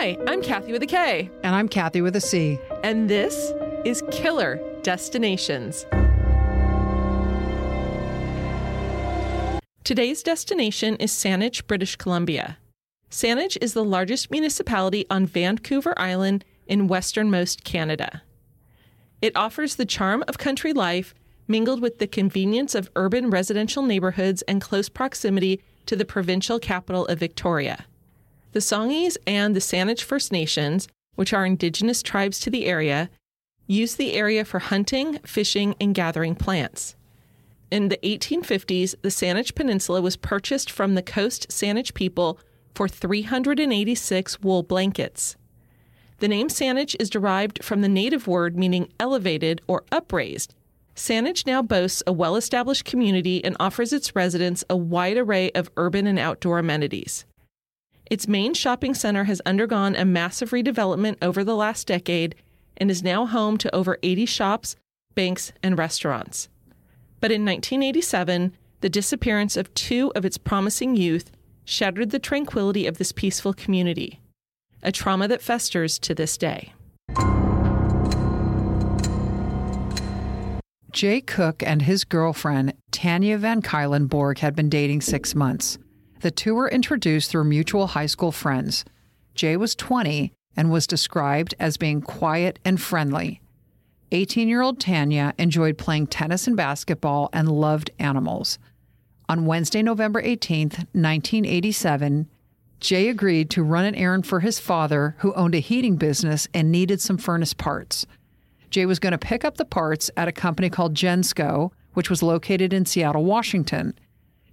Hi, I'm Kathy with a K, And I'm Kathy with a C. and this is Killer Destinations. Today's destination is Saanich, British Columbia. Saanich is the largest municipality on Vancouver Island in westernmost Canada. It offers the charm of country life mingled with the convenience of urban residential neighborhoods and close proximity to the provincial capital of Victoria. The Songhees and the Saanich First Nations, which are indigenous tribes to the area, use the area for hunting, fishing, and gathering plants. In the 1850s, the Saanich Peninsula was purchased from the Coast Saanich people for 386 wool blankets. The name Saanich is derived from the native word meaning elevated or upraised. Saanich now boasts a well established community and offers its residents a wide array of urban and outdoor amenities. Its main shopping center has undergone a massive redevelopment over the last decade and is now home to over 80 shops, banks, and restaurants. But in 1987, the disappearance of two of its promising youth shattered the tranquility of this peaceful community, a trauma that festers to this day. Jay Cook and his girlfriend, Tanya Van Cuylenborg, had been dating six months. The two were introduced through mutual high school friends. Jay was 20 and was described as being quiet and friendly. 18 year old Tanya enjoyed playing tennis and basketball and loved animals. On Wednesday, November 18, 1987, Jay agreed to run an errand for his father, who owned a heating business and needed some furnace parts. Jay was going to pick up the parts at a company called Gensco, which was located in Seattle, Washington.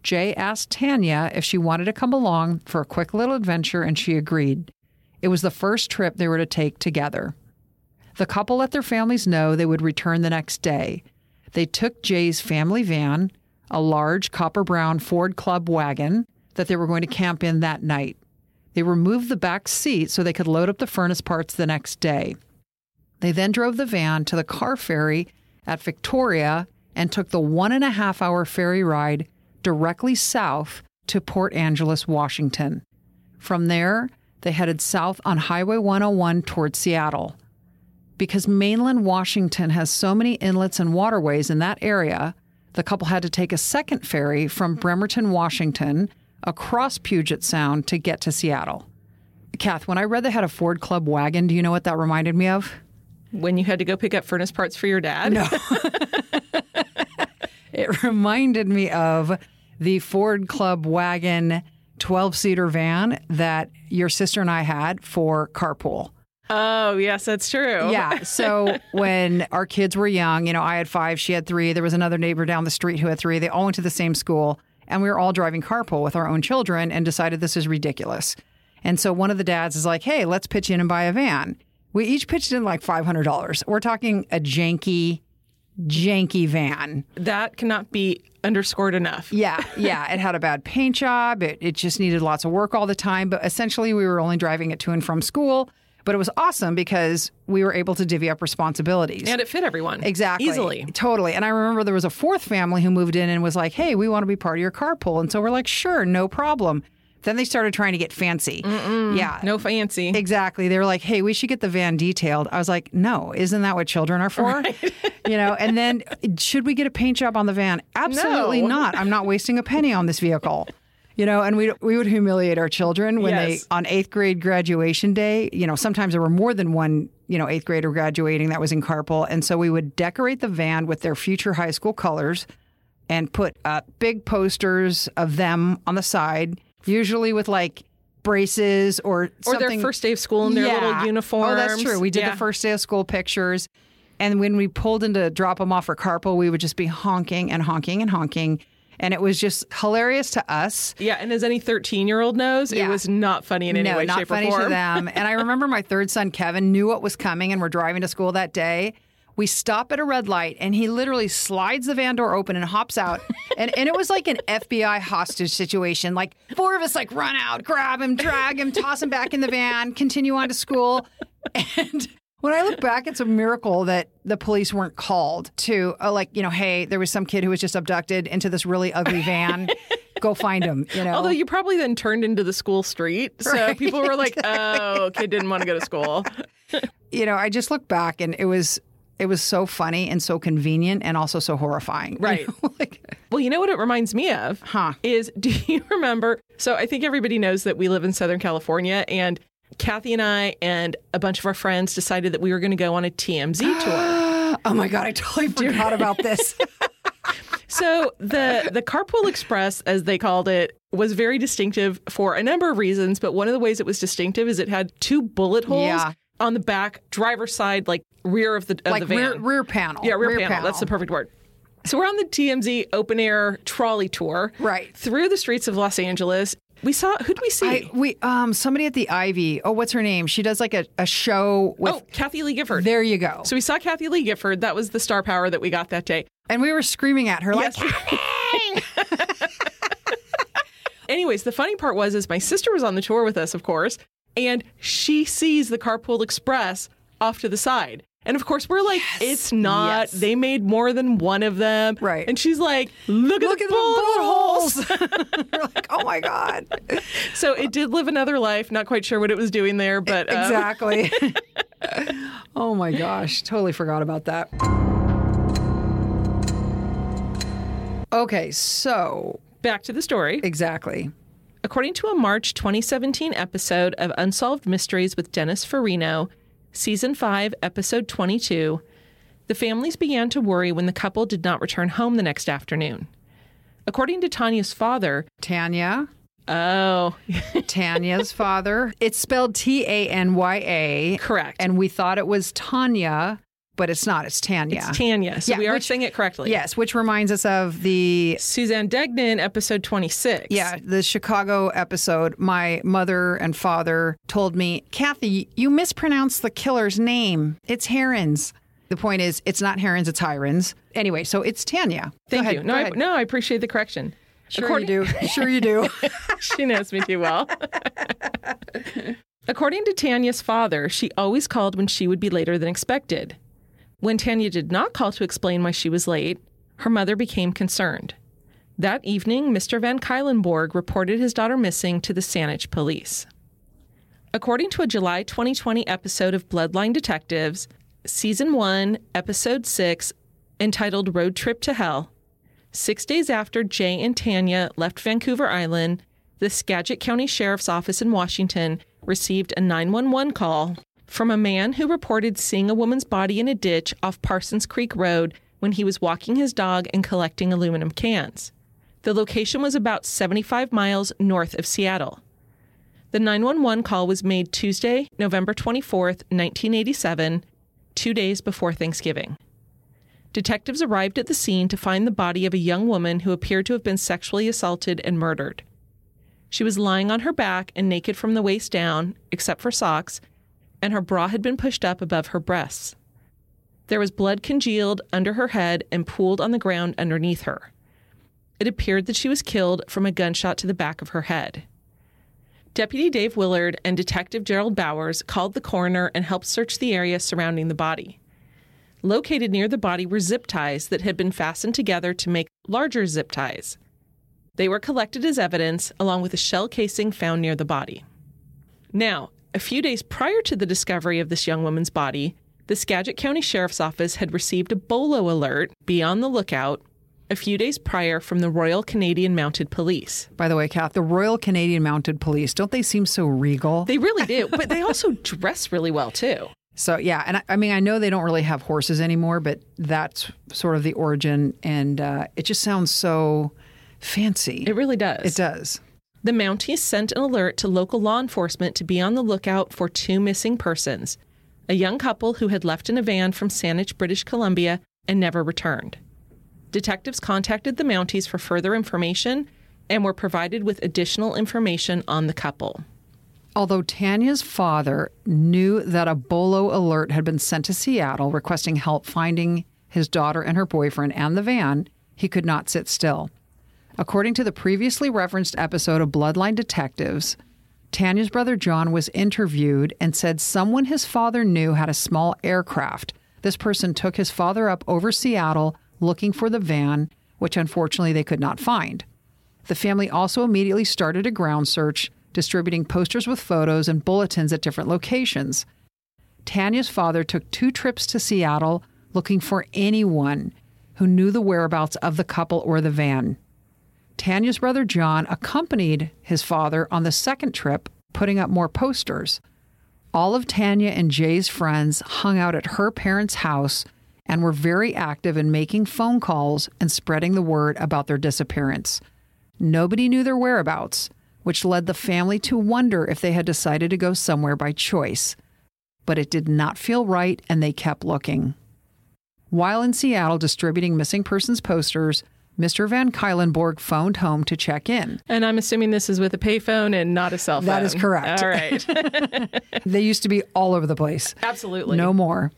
Jay asked Tanya if she wanted to come along for a quick little adventure, and she agreed. It was the first trip they were to take together. The couple let their families know they would return the next day. They took Jay's family van, a large copper brown Ford Club wagon that they were going to camp in that night. They removed the back seat so they could load up the furnace parts the next day. They then drove the van to the car ferry at Victoria and took the one and a half hour ferry ride directly south to Port Angeles, Washington. From there, they headed south on Highway 101 toward Seattle. Because mainland Washington has so many inlets and waterways in that area, the couple had to take a second ferry from Bremerton, Washington, across Puget Sound to get to Seattle. Kath, when I read they had a Ford Club wagon, do you know what that reminded me of? When you had to go pick up furnace parts for your dad? No. it reminded me of the Ford Club wagon 12 seater van that your sister and I had for carpool. Oh, yes, that's true. Yeah. So when our kids were young, you know, I had five, she had three. There was another neighbor down the street who had three. They all went to the same school, and we were all driving carpool with our own children and decided this is ridiculous. And so one of the dads is like, hey, let's pitch in and buy a van. We each pitched in like $500. We're talking a janky, janky van. That cannot be underscored enough. Yeah, yeah. It had a bad paint job. It, it just needed lots of work all the time. But essentially, we were only driving it to and from school. But it was awesome because we were able to divvy up responsibilities. And it fit everyone. Exactly. Easily. Totally. And I remember there was a fourth family who moved in and was like, hey, we want to be part of your carpool. And so we're like, sure, no problem. Then they started trying to get fancy. Yeah. No fancy. Exactly. They were like, hey, we should get the van detailed. I was like, no, isn't that what children are for? you know, and then should we get a paint job on the van? Absolutely No. not. I'm not wasting a penny on this vehicle. You know, and we we would humiliate our children when Yes. they on eighth grade graduation day. You know, sometimes there were more than one you know eighth grader graduating that was in carpool, and so we would decorate the van with their future high school colors, and put uh, big posters of them on the side, usually with like braces or something. or their first day of school in their little uniform. Oh, that's true. We did Yeah. the first day of school pictures. And when we pulled in to drop them off for carpool, we would just be honking and honking and honking. And it was just hilarious to us. Yeah, and as any 13 year old knows, it was not funny in any no, way, not shape, funny or form. to them. And I remember my third son, Kevin, knew what was coming, and we're driving to school that day. We stop at a red light, and he literally slides the van door open and hops out. and, and it was like an FBI hostage situation. Like four of us, like run out, grab him, drag him, toss him back in the van, continue on to school. And when I look back, it's a miracle that the police weren't called to, uh, like, you know, hey, there was some kid who was just abducted into this really ugly van. Go find him. You know, Although you probably then turned into the school street. So Right. people were like, oh, kid didn't want to go to school. you know, I just look back and it was it was so funny and so convenient and also so horrifying. you Right. know, like, Well, you know what it reminds me of? Huh. Is do you remember? So I think everybody knows that we live in Southern California and Kathy and I and a bunch of our friends decided that we were going to go on a TMZ tour. oh my god, I totally forgot about this. So the the Carpool Express, as they called it, was very distinctive for a number of reasons. But one of the ways it was distinctive is it had two bullet holes Yeah. On the back driver's side, like rear of the of like the van. rear rear panel. Yeah, rear, panel. That's the perfect word. So we're on the TMZ open air trolley tour. Right. Through the streets of Los Angeles. We saw who'd we see? I, we um somebody at the Ivy. Oh, what's her name? She does like a, a show with. oh, Kathie Lee Gifford. There you go. So we saw Kathie Lee Gifford. That was the star power that we got that day. and we were screaming at her like, Anyways, the funny part was is my sister was on the tour with us, of course, and she sees the Carpool Express off to the side. And of course, we're like, it's not. Yes. They made more than one of them. Right. And she's like, look, look at at the bullet holes. bullet holes. we're like, oh my god. so it did live another life. Not quite sure what it was doing there, but uh, Exactly. oh my gosh, totally forgot about that. Okay, so back to the story. exactly. According to a March 2017 episode of Unsolved Mysteries with Dennis Farina, Season 5, Episode 22, the families began to worry when the couple did not return home the next afternoon. According to Tanya's father, Tanya, oh, Tanya's father. It's spelled T A N Y A. correct. And we thought it was Tanya, but it's not. It's Tanya. it's Tanya. So Yeah, we are which- saying it correctly. Yes, which reminds us of the Suzanne Degnan, Episode 26. yeah, the Chicago episode. My mother and father told me, Kathy, you mispronounced the killer's name. It's Herons. The point is, it's not Herons, it's Hirons. Anyway, so it's Tanya. Thank ahead, you. No, I, no, I appreciate the correction. Sure According- you do. Sure you do. she knows me too well. According to Tanya's father, she always called when she would be later than expected. When Tanya did not call to explain why she was late, her mother became concerned. That evening, Mr. Van Cuylenborg reported his daughter missing to the Saanich police. According to a July 2020 episode of Bloodline Detectives, Season 1, Episode 6, entitled Road Trip to Hell, Six days after Jay and Tanya left Vancouver Island, the Skagit County Sheriff's Office in Washington received a 911 call from a man who reported seeing a woman's body in a ditch off Parsons Creek Road when he was walking his dog and collecting aluminum cans. The location was about 75 miles north of Seattle. The 911 call was made Tuesday, November 24th, 1987, two days before Thanksgiving. Detectives arrived at the scene to find the body of a young woman who appeared to have been sexually assaulted and murdered. She was lying on her back and naked from the waist down, except for socks, and her bra had been pushed up above her breasts. There was blood congealed under her head and pooled on the ground underneath her. It appeared that she was killed from a gunshot to the back of her head. Deputy Dave Willard and Detective Gerald Bowers called the coroner and helped search the area surrounding the body. Located near the body were zip ties that had been fastened together to make larger zip ties. They were collected as evidence, along with a shell casing found near the body. Now, a few days prior to the discovery of this young woman's body, the Skagit County Sheriff's Office had received a BOLO alert, be on the lookout, a few days prior from the Royal Canadian Mounted Police. By the way, Kath, the Royal Canadian Mounted Police, don't they seem so regal? They really do, but they also dress really well too. So yeah, and I, I mean, I know they don't really have horses anymore, but that's sort of the origin, and uh, it just sounds so fancy. It really does. It does. The Mounties sent an alert to local law enforcement to be on the lookout for two missing persons a young couple who had left in a van from Saanich, British Columbia, and never returned. Detectives contacted the Mounties for further information and were provided with additional information on the couple. Although Tanya's father knew that a Bolo alert had been sent to Seattle requesting help finding his daughter and her boyfriend and the van, he could not sit still. According to the previously referenced episode of Bloodline Detectives, Tanya's brother John was interviewed and said someone his father knew had a small aircraft. This person took his father up over Seattle looking for the van, which unfortunately they could not find. The family also immediately started a ground search, distributing posters with photos and bulletins at different locations. Tanya's father took two trips to Seattle looking for anyone who knew the whereabouts of the couple or the van. Tanya's brother John accompanied his father on the second trip, putting up more posters. All of Tanya and Jay's friends hung out at her parents' house and were very active in making phone calls and spreading the word about their disappearance. Nobody knew their whereabouts, which led the family to wonder if they had decided to go somewhere by choice. But it did not feel right, and they kept looking. While in Seattle distributing missing persons posters, Mr. Van Cuylenborg phoned home to check in. And I'm assuming this is with a payphone and not a cell phone. That is correct. All right. they used to be all over the place. Absolutely. No more.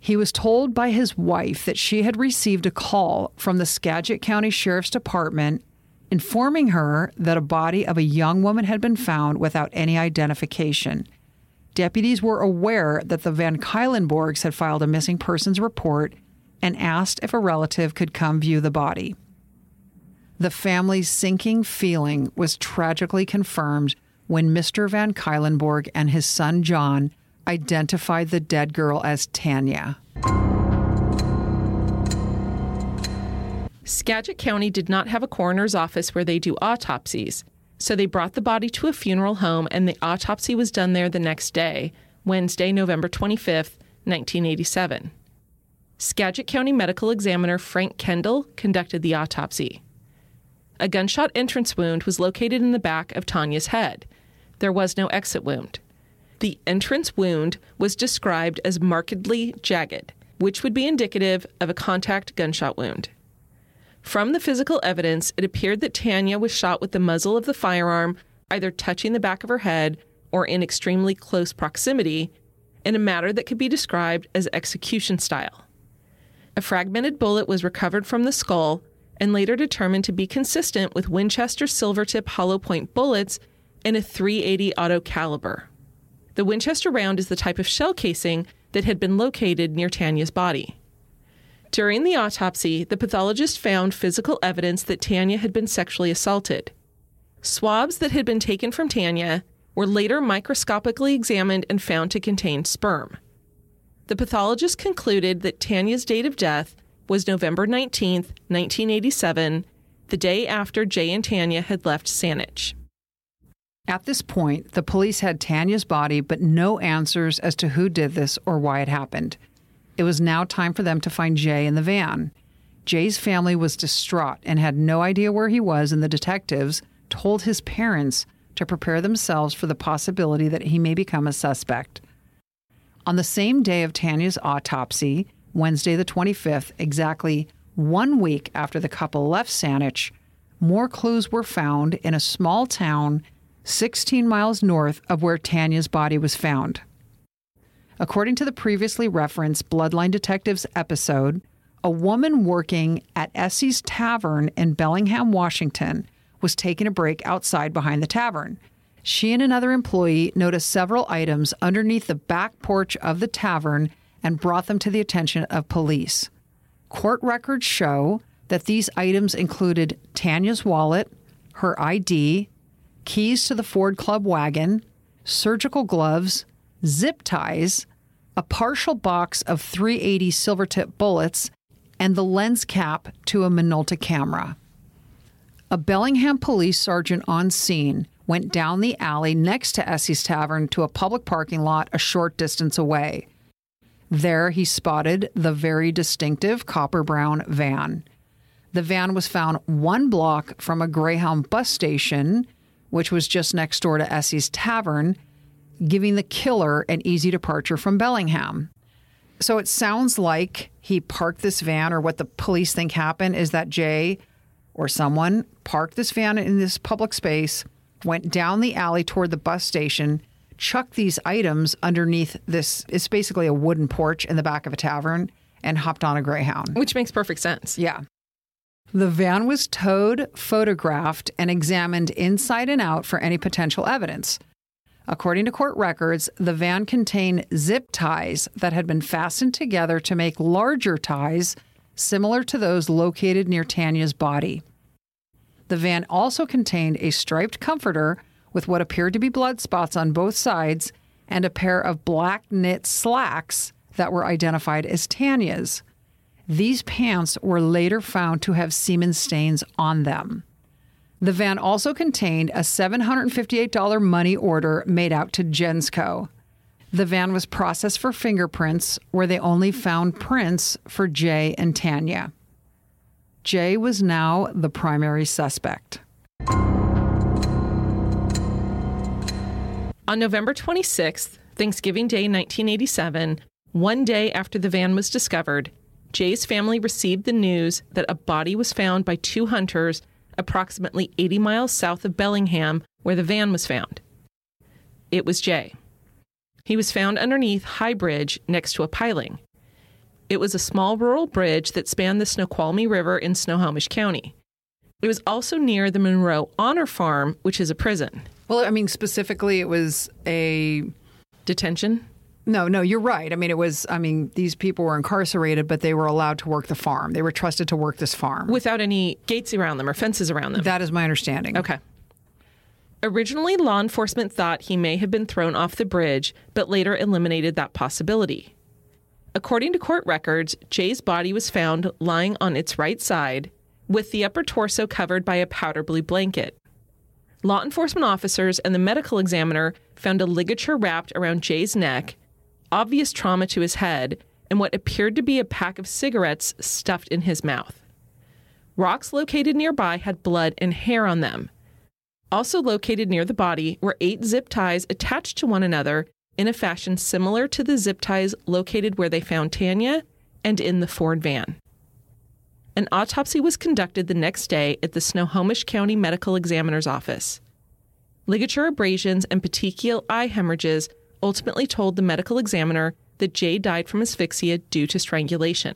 He was told by his wife that she had received a call from the Skagit County Sheriff's Department informing her that a body of a young woman had been found without any identification. Deputies were aware that the Van Cuylenborgs had filed a missing persons report and asked if a relative could come view the body. The family's sinking feeling was tragically confirmed when Mr. Van Cuylenborg and his son John identified the dead girl as Tanya. Skagit County did not have a coroner's office where they do autopsies, so they brought the body to a funeral home and the autopsy was done there the next day, Wednesday, November 25th, 1987. Skagit County Medical Examiner Frank Kendall conducted the autopsy. A gunshot entrance wound was located in the back of Tanya's head. There was no exit wound. The entrance wound was described as markedly jagged, which would be indicative of a contact gunshot wound. From the physical evidence, it appeared that Tanya was shot with the muzzle of the firearm either touching the back of her head or in extremely close proximity in a manner that could be described as execution style. A fragmented bullet was recovered from the skull and later determined to be consistent with Winchester Silvertip hollow point bullets in a 380 auto caliber. The Winchester round is the type of shell casing that had been located near Tanya's body. During the autopsy, the pathologist found physical evidence that Tanya had been sexually assaulted. Swabs that had been taken from Tanya were later microscopically examined and found to contain sperm. The pathologist concluded that Tanya's date of death was November 19, 1987, the day after Jay and Tanya had left Saanich. At this point, the police had Tanya's body, but no answers as to who did this or why it happened. It was now time for them to find Jay in the van. Jay's family was distraught and had no idea where he was, and the detectives told his parents to prepare themselves for the possibility that he may become a suspect. On the same day of Tanya's autopsy, Wednesday the 25th, exactly one week after the couple left Saanich, more clues were found in a small town 16 miles north of where Tanya's body was found. According to the previously referenced Bloodline Detectives episode, a woman working at Essie's Tavern in Bellingham, Washington, was taking a break outside behind the tavern. She and another employee noticed several items underneath the back porch of the tavern and brought them to the attention of police. Court records show that these items included Tanya's wallet, her ID, keys to the Ford Club wagon, surgical gloves, zip ties, a partial box of 380 Silvertip bullets, and the lens cap to a Minolta camera. A Bellingham police sergeant on scene went down the alley next to Essie's Tavern to a public parking lot a short distance away. There, he spotted the very distinctive copper brown van. The van was found one block from a Greyhound bus station, which was just next door to Essie's Tavern, giving the killer an easy departure from Bellingham. So it sounds like he parked this van, or what the police think happened is that Jay or someone parked this van in this public space, went down the alley toward the bus station, chucked these items underneath this. It's basically a wooden porch in the back of a tavern, and hopped on a Greyhound. Which makes perfect sense. Yeah. The van was towed, photographed, and examined inside and out for any potential evidence. According to court records, the van contained zip ties that had been fastened together to make larger ties similar to those located near Tanya's body. The van also contained a striped comforter with what appeared to be blood spots on both sides and a pair of black knit slacks that were identified as Tanya's. These pants were later found to have semen stains on them. The van also contained a $758 money order made out to Gensco. The van was processed for fingerprints, where they only found prints for Jay and Tanya. Jay was now the primary suspect. On November 26th, Thanksgiving Day 1987, one day after the van was discovered, Jay's family received the news that a body was found by two hunters approximately 80 miles south of Bellingham, where the van was found. It was Jay. He was found underneath High Bridge next to a piling. It was a small rural bridge that spanned the Snoqualmie River in Snohomish County. It was also near the Monroe Honor Farm, which is a prison. Well, I mean, specifically, it was a Detention? No, no, you're right. I mean, it was, I mean, these people were incarcerated, but they were allowed to work the farm. They were trusted to work this farm. Without any gates around them or fences around them. that is my understanding. Okay. Originally, law enforcement thought he may have been thrown off the bridge, but later eliminated that possibility. According to court records, Jay's body was found lying on its right side, with the upper torso covered by a powder blue blanket. Law enforcement officers and the medical examiner found a ligature wrapped around Jay's neck, obvious trauma to his head, and what appeared to be a pack of cigarettes stuffed in his mouth. Rocks located nearby had blood and hair on them. Also located near the body were eight zip ties attached to one another in a fashion similar to the zip ties located where they found Tanya and in the Ford van. An autopsy was conducted the next day at the Snohomish County Medical Examiner's Office. Ligature abrasions and petechial eye hemorrhages ultimately told the medical examiner that Jay died from asphyxia due to strangulation.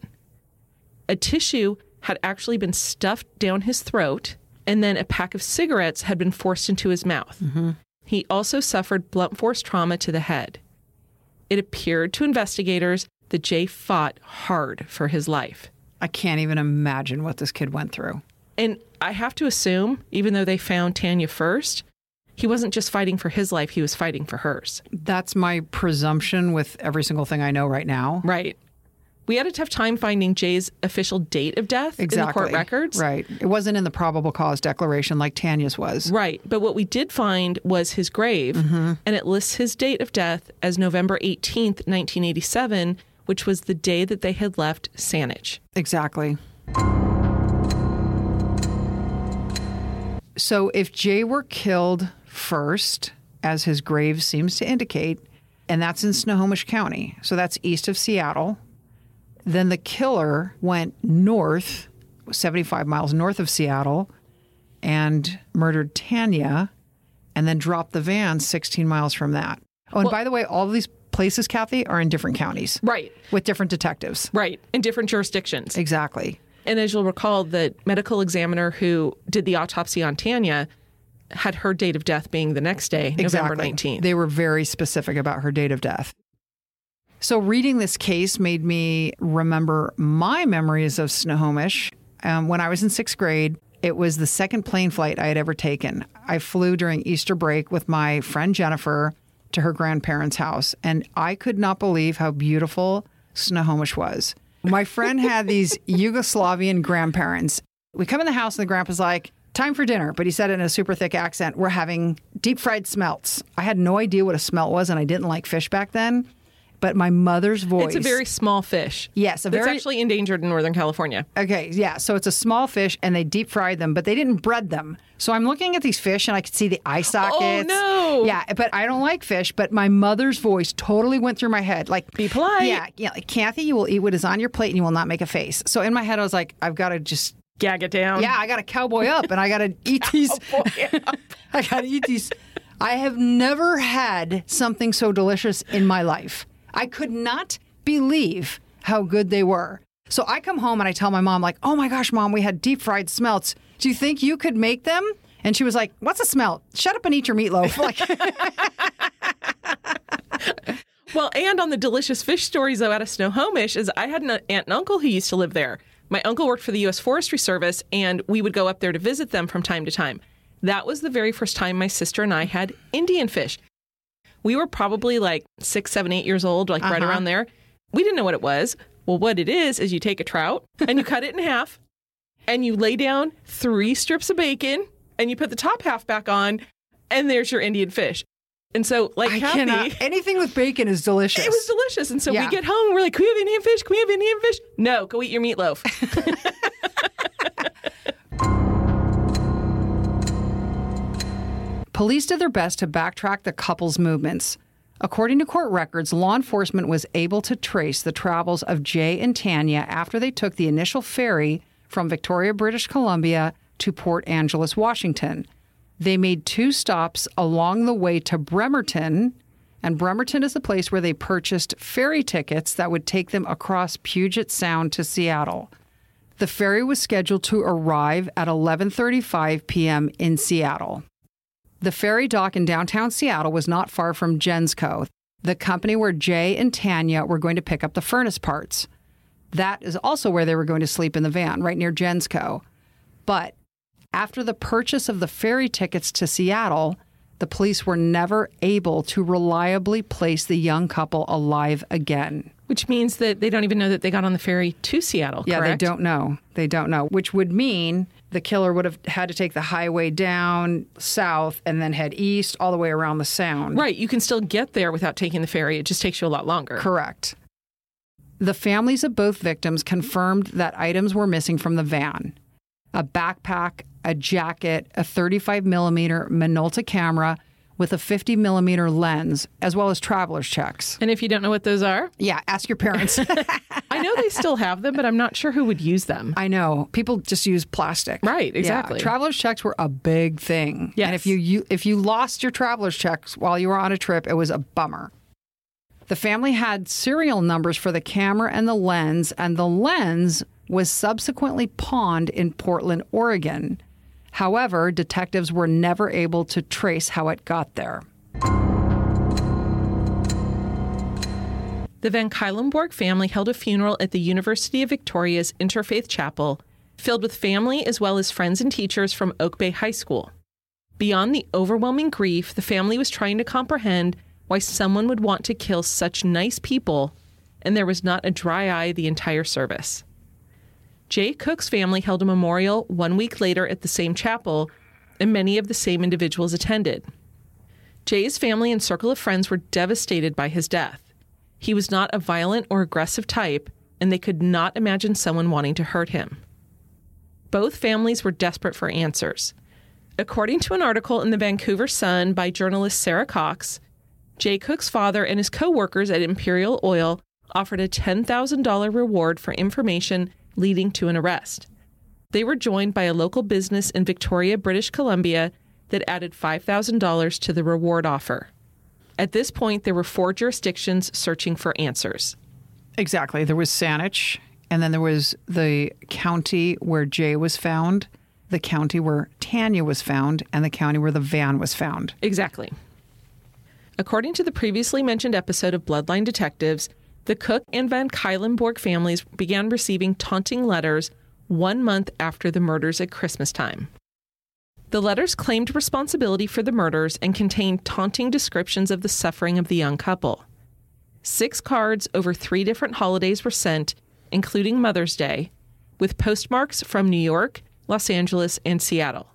A tissue had actually been stuffed down his throat, and then a pack of cigarettes had been forced into his mouth. Mm-hmm. He also suffered blunt force trauma to the head. It appeared to investigators that Jay fought hard for his life. I can't even imagine what this kid went through. And I have to assume, even though they found Tanya first, he wasn't just fighting for his life, he was fighting for hers. That's my presumption with every single thing I know right now. Right. We had a tough time finding Jay's official date of death in the court records. Right. It wasn't in the probable cause declaration like Tanya's was. Right. But what we did find was his grave, mm-hmm. and it lists his date of death as November 18th, 1987, which was the day that they had left Saanich. Exactly. So if Jay were killed first, as his grave seems to indicate, and that's in Snohomish County, so that's east of Seattle, then the killer went north, 75 miles north of Seattle, and murdered Tanya, and then dropped the van 16 miles from that. Oh, and by the way, all of these places, Kathy, are in different counties Right. with different detectives. Right. In different jurisdictions. Exactly. And as you'll recall, the medical examiner who did the autopsy on Tanya had her date of death being the next day, November 19th. They were very specific about her date of death. So, reading this case made me remember my memories of Snohomish. Um, when I was in sixth grade, it was the second plane flight I had ever taken. I flew during Easter break with my friend Jennifer to her grandparents' house, and I could not believe how beautiful Snohomish was. My friend had these Yugoslavian grandparents. We come in the house, and the grandpa's like, Time for dinner, but he said it in a super thick accent. We're having deep fried smelts. I had no idea what a smelt was, and I didn't like fish back then. But my mother's voice. It's a very small fish. Yes, a It's very- actually endangered in Northern California. Okay, yeah. So it's a small fish, and they deep fried them, but they didn't bread them. So I'm looking at these fish, and I could see the eye oh, sockets. Oh, no. Yeah, but I don't like fish. But my mother's voice totally went through my head. Like, Be polite. Yeah, yeah. Like, Kathy, you will eat what is on your plate, and you will not make a face. So in my head, I was like, I've got to just. Gag it down. Yeah, I got to cowboy up, and I got to eat these. I got to eat these. I have never had something so delicious in my life. I could not believe how good they were. So I come home and I tell my mom, like, oh my gosh, mom, we had deep fried smelts. Do you think you could make them? And she was like, what's a smelt? Shut up and eat your meatloaf. Like, Well, and on the delicious fish stories out of Snohomish is I had an aunt and uncle who used to live there. My uncle worked for the U.S. Forestry Service, and we would go up there to visit them from time to time. That was the very first time my sister and I had Indian fish. We were probably like six, seven, eight years old, like right uh-huh. around there. We didn't know what it was. Well, what it is is you take a trout and you cut it in half, and you lay down three strips of bacon, and you put the top half back on, and there's your Indian fish. And so, like I Kathy, cannot. Anything with bacon is delicious. it was delicious. And so Yeah. we get home, we're like, can we have Indian fish? Can we have Indian fish? No, go eat your meatloaf. Police did their best to backtrack the couple's movements. According to court records, law enforcement was able to trace the travels of Jay and Tanya after they took the initial ferry from Victoria, British Columbia to Port Angeles, Washington. They made two stops along the way to Bremerton, and Bremerton is the place where they purchased ferry tickets that would take them across Puget Sound to Seattle. The ferry was scheduled to arrive at 11:35 p.m. in Seattle. The ferry dock in downtown Seattle was not far from Gensco, the company where Jay and Tanya were going to pick up the furnace parts. That is also where they were going to sleep in the van, right near Gensco. But after the purchase of the ferry tickets to Seattle, the police were never able to reliably place the young couple alive again. Which means that they don't even know that they got on the ferry to Seattle. Yeah, correct? they don't know. They don't know, which would mean the killer would have had to take the highway down south and then head east all the way around the sound. Right. You can still get there without taking the ferry. It just takes you a lot longer. Correct. The families of both victims confirmed that items were missing from the van a backpack, a jacket, a 35 millimeter Minolta camera with a 50 millimeter lens, as well as traveler's checks. And if you don't know what those are, Yeah, ask your parents. I know they still have them, but I'm not sure who would use them. I know people just use plastic. Right, Yeah, exactly. Traveler's checks were a big thing. Yes. And if you, you if you lost your traveler's checks while you were on a trip, it was a bummer. The family had serial numbers for the camera and the lens, and the lens was subsequently pawned in Portland, Oregon. However, detectives were never able to trace how it got there. The Van Cuylenborg family held a funeral at the University of Victoria's Interfaith Chapel, filled with family as well as friends and teachers from Oak Bay High School. Beyond the overwhelming grief, the family was trying to comprehend why someone would want to kill such nice people, and there was not a dry eye the entire service. Jay Cook's family held a memorial one week later at the same chapel, and many of the same individuals attended. Jay's family and circle of friends were devastated by his death. He was not a violent or aggressive type, and they could not imagine someone wanting to hurt him. Both families were desperate for answers. According to an article in the Vancouver Sun by journalist Sarah Cox, Jay Cook's father and his co-workers at Imperial Oil offered a $10,000 reward for information leading to an arrest. They were joined by a local business in Victoria, British Columbia that added $5,000 to the reward offer. At this point, there were four jurisdictions searching for answers. Exactly. There was Saanich, and then there was the county where Jay was found, the county where Tanya was found, and the county where the van was found. Exactly. According to the previously mentioned episode of Bloodline Detectives, the Cook and Van Cuylenborg families began receiving taunting letters one month after the murders at Christmas time. The letters claimed responsibility for the murders and contained taunting descriptions of the suffering of the young couple. Six cards over three different holidays were sent, including Mother's Day, with postmarks from New York, Los Angeles, and Seattle.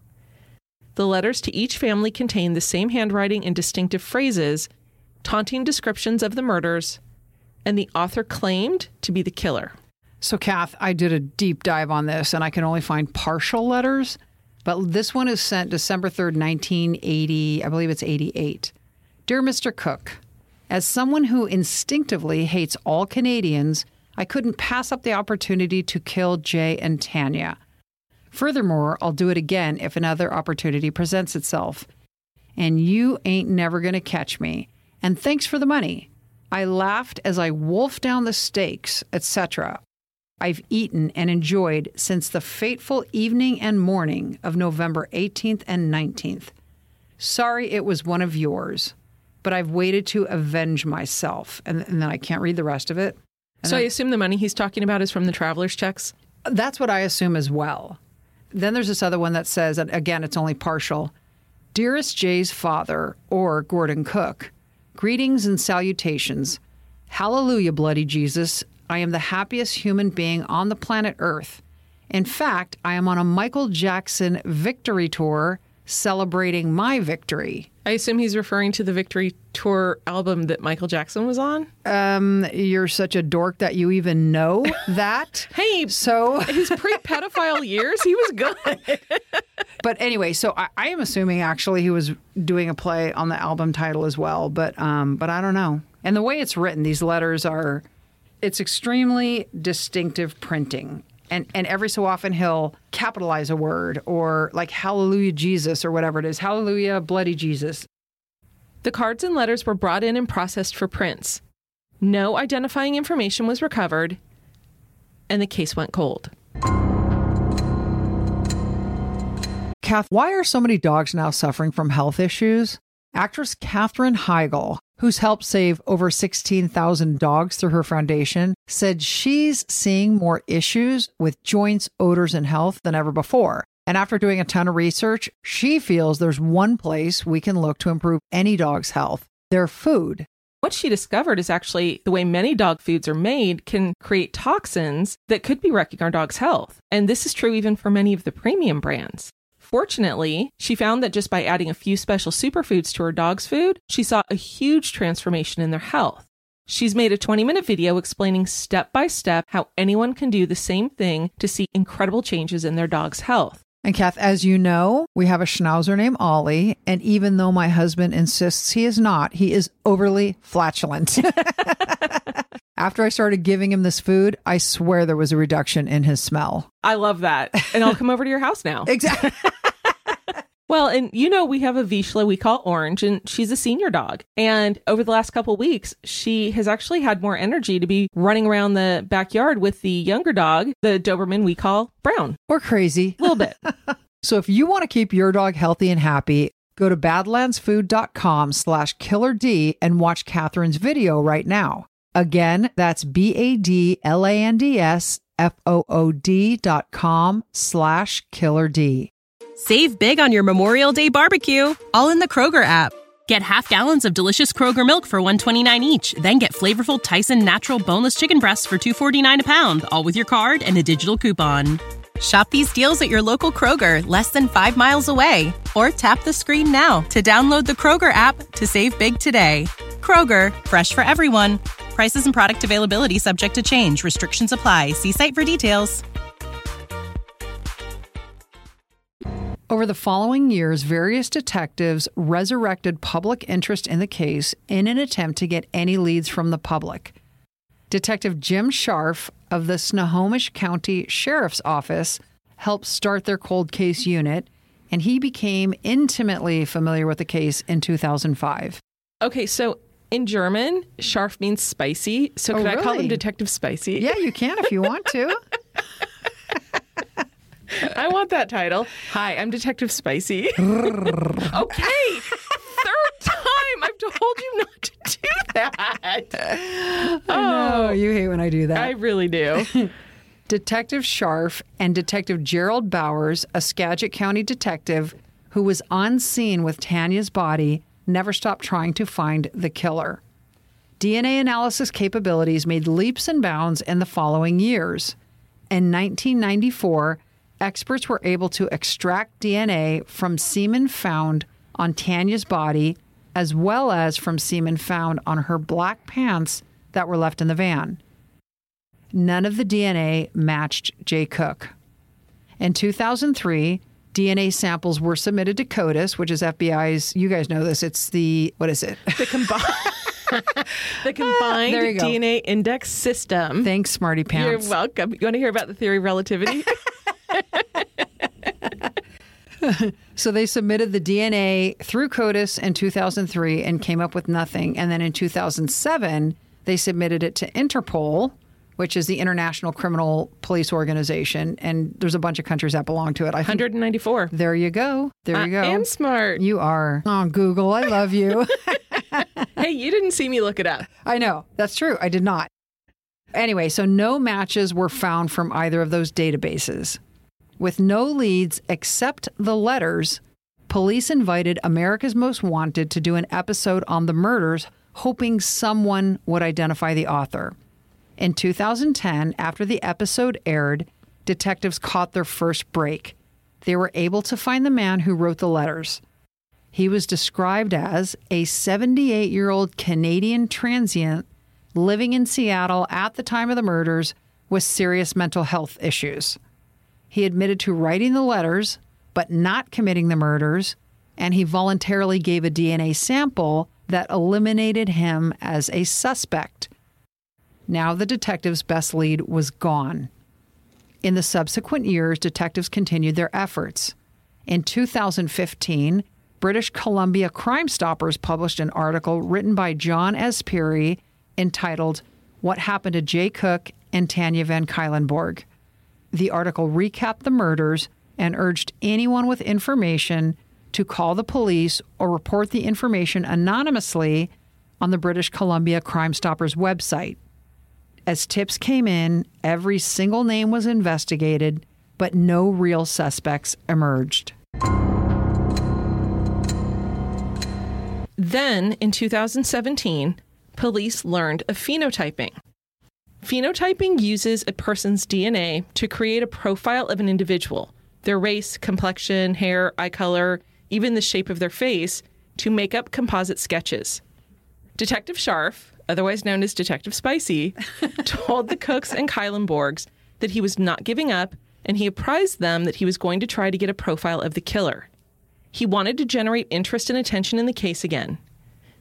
The letters to each family contained the same handwriting and distinctive phrases, taunting descriptions of the murders, and the author claimed to be the killer. So, Kath, I did a deep dive on this and I can only find partial letters, but this one is sent December 3rd, 1980. I believe it's 88. Dear Mr. Cook, as someone who instinctively hates all Canadians, I couldn't pass up the opportunity to kill Jay and Tanya. Furthermore, I'll do it again if another opportunity presents itself. And you ain't never going to catch me. And thanks for the money. I laughed as I wolfed down the steaks, etc. I've eaten and enjoyed since the fateful evening and morning of November 18th and 19th. Sorry it was one of yours, but I've waited to avenge myself. And, and then I can't read the rest of it. so I assume the money he's talking about is from the traveler's checks? That's what I assume as well. Then there's this other one that says, and again, it's only partial Dearest Jay's father, or Gordon Cook, greetings and salutations. Hallelujah, bloody Jesus. I am the happiest human being on the planet Earth. In fact, I am on a Michael Jackson victory tour celebrating my victory. I assume he's referring to the Victory Tour album that Michael Jackson was on. Um, you're such a dork that you even know that. Hey, so his pre-pedophile years, he was good. But anyway, so I, I, am assuming actually he was doing a play on the album title as well, but um, but I don't know. And the way it's written, these letters are, it's extremely distinctive printing. And and every so often he'll capitalize a word or like hallelujah jesus or whatever it is hallelujah bloody jesus. The cards and letters were brought in and processed for prints. No identifying information was recovered and the case went cold Kath, why are so many dogs now suffering from health issues? Actress Katherine Heigl who's helped save over 16,000 dogs through her foundation, said she's seeing more issues with joints, odors, and health than ever before. And after doing a ton of research, she feels there's one place we can look to improve any dog's health their food. What she discovered is actually the way many dog foods are made can create toxins that could be wrecking our dog's health. And this is true even for many of the premium brands. Fortunately, she found that just by adding a few special superfoods to her dog's food, she saw a huge transformation in their health. She's made a 20 minute video explaining step by step how anyone can do the same thing to see incredible changes in their dog's health. And Kath, as you know, we have a schnauzer named Ollie. And even though my husband insists he is not, he is overly flatulent. After I started giving him this food, I swear there was a reduction in his smell. I love that. And I'll come over to your house now. Exactly. Well, and you know, we have a Vizsla we call Orange, and she's a senior dog. And over the last couple weeks, she has actually had more energy to be running around the backyard with the younger dog, the Doberman we call Brown. Or crazy. A little bit. so if you want to keep your dog healthy and happy, go to badlandsfood.com slash killer D and watch Katherine's video right now. Again, that's B-A-D-L-A-N-D-S F-O-O-D dot com slash killer D. Save big on your Memorial Day barbecue, all in the Kroger app. Get half gallons of delicious Kroger milk for 129 each, then get flavorful Tyson natural boneless chicken breasts for 249 a pound, all with your card and a digital coupon. Shop these deals at your local Kroger, less than 5 miles away, or tap the screen now to download the Kroger app to save big today. Kroger, fresh for everyone. Prices and product availability subject to change. Restrictions apply. See site for details. Over the following years, various detectives resurrected public interest in the case in an attempt to get any leads from the public. Detective Jim Scharf of the Snohomish County Sheriff's Office helped start their cold case unit, and he became intimately familiar with the case in 2005. Okay, so in German, Scharf means spicy. So oh, could really? I call him Detective Spicy? Yeah, you can if you want to. I want that title. Hi, I'm Detective Spicy. okay. Third time I've told you not to do that. Oh, you hate when I do that. I really do. Detective Scharf and Detective Gerald Bowers, a Skagit County detective who was on scene with Tanya's body, never stopped trying to find the killer. DNA analysis capabilities made leaps and bounds in the following years. In 1994, experts were able to extract DNA from semen found on Tanya's body, as well as from semen found on her black pants that were left in the van. None of the DNA matched Jay Cook. In 2003, DNA samples were submitted to CODIS, which is FBI's, you guys know this, it's the, what is it? The combined. the combined go. DNA index system. Thanks, Smarty Pants. You're welcome. You want to hear about the theory of relativity? So they submitted the DNA through CODIS in 2003 and came up with nothing. And then in 2007, they submitted it to Interpol, which is the International Criminal Police Organization. And there's a bunch of countries that belong to it. I think, 194. there you go. There you go. I am smart. You are. Oh, Google, I love you. Hey, you didn't see me look it up. I know. That's true. I did not. Anyway, so no matches were found from either of those databases. With no leads except the letters, police invited America's Most Wanted to do an episode on the murders, hoping someone would identify the author. In 2010, after the episode aired, detectives caught their first break. They were able to find the man who wrote the letters. He was described as a 78 year old Canadian transient living in Seattle at the time of the murders with serious mental health issues. He admitted to writing the letters, but not committing the murders, and he voluntarily gave a DNA sample that eliminated him as a suspect. Now the detective's best lead was gone. In the subsequent years, detectives continued their efforts. In 2015, British Columbia Crime Stoppers published an article written by John S. Peary entitled What Happened to Jay Cook and Tanya Van Cuylenborg. The article recapped the murders and urged anyone with information to call the police or report the information anonymously on the British Columbia Crime Stoppers website. As tips came in, every single name was investigated, but no real suspects emerged. Then, in 2017, police learned of phenotyping. Phenotyping uses a person's DNA to create a profile of an individual, their race, complexion, hair, eye color, even the shape of their face, to make up composite sketches. Detective Scharf, otherwise known as Detective Spicy, told the Cooks and Cuylenborgs that he was not giving up and he apprised them that he was going to try to get a profile of the killer. He wanted to generate interest and attention in the case again.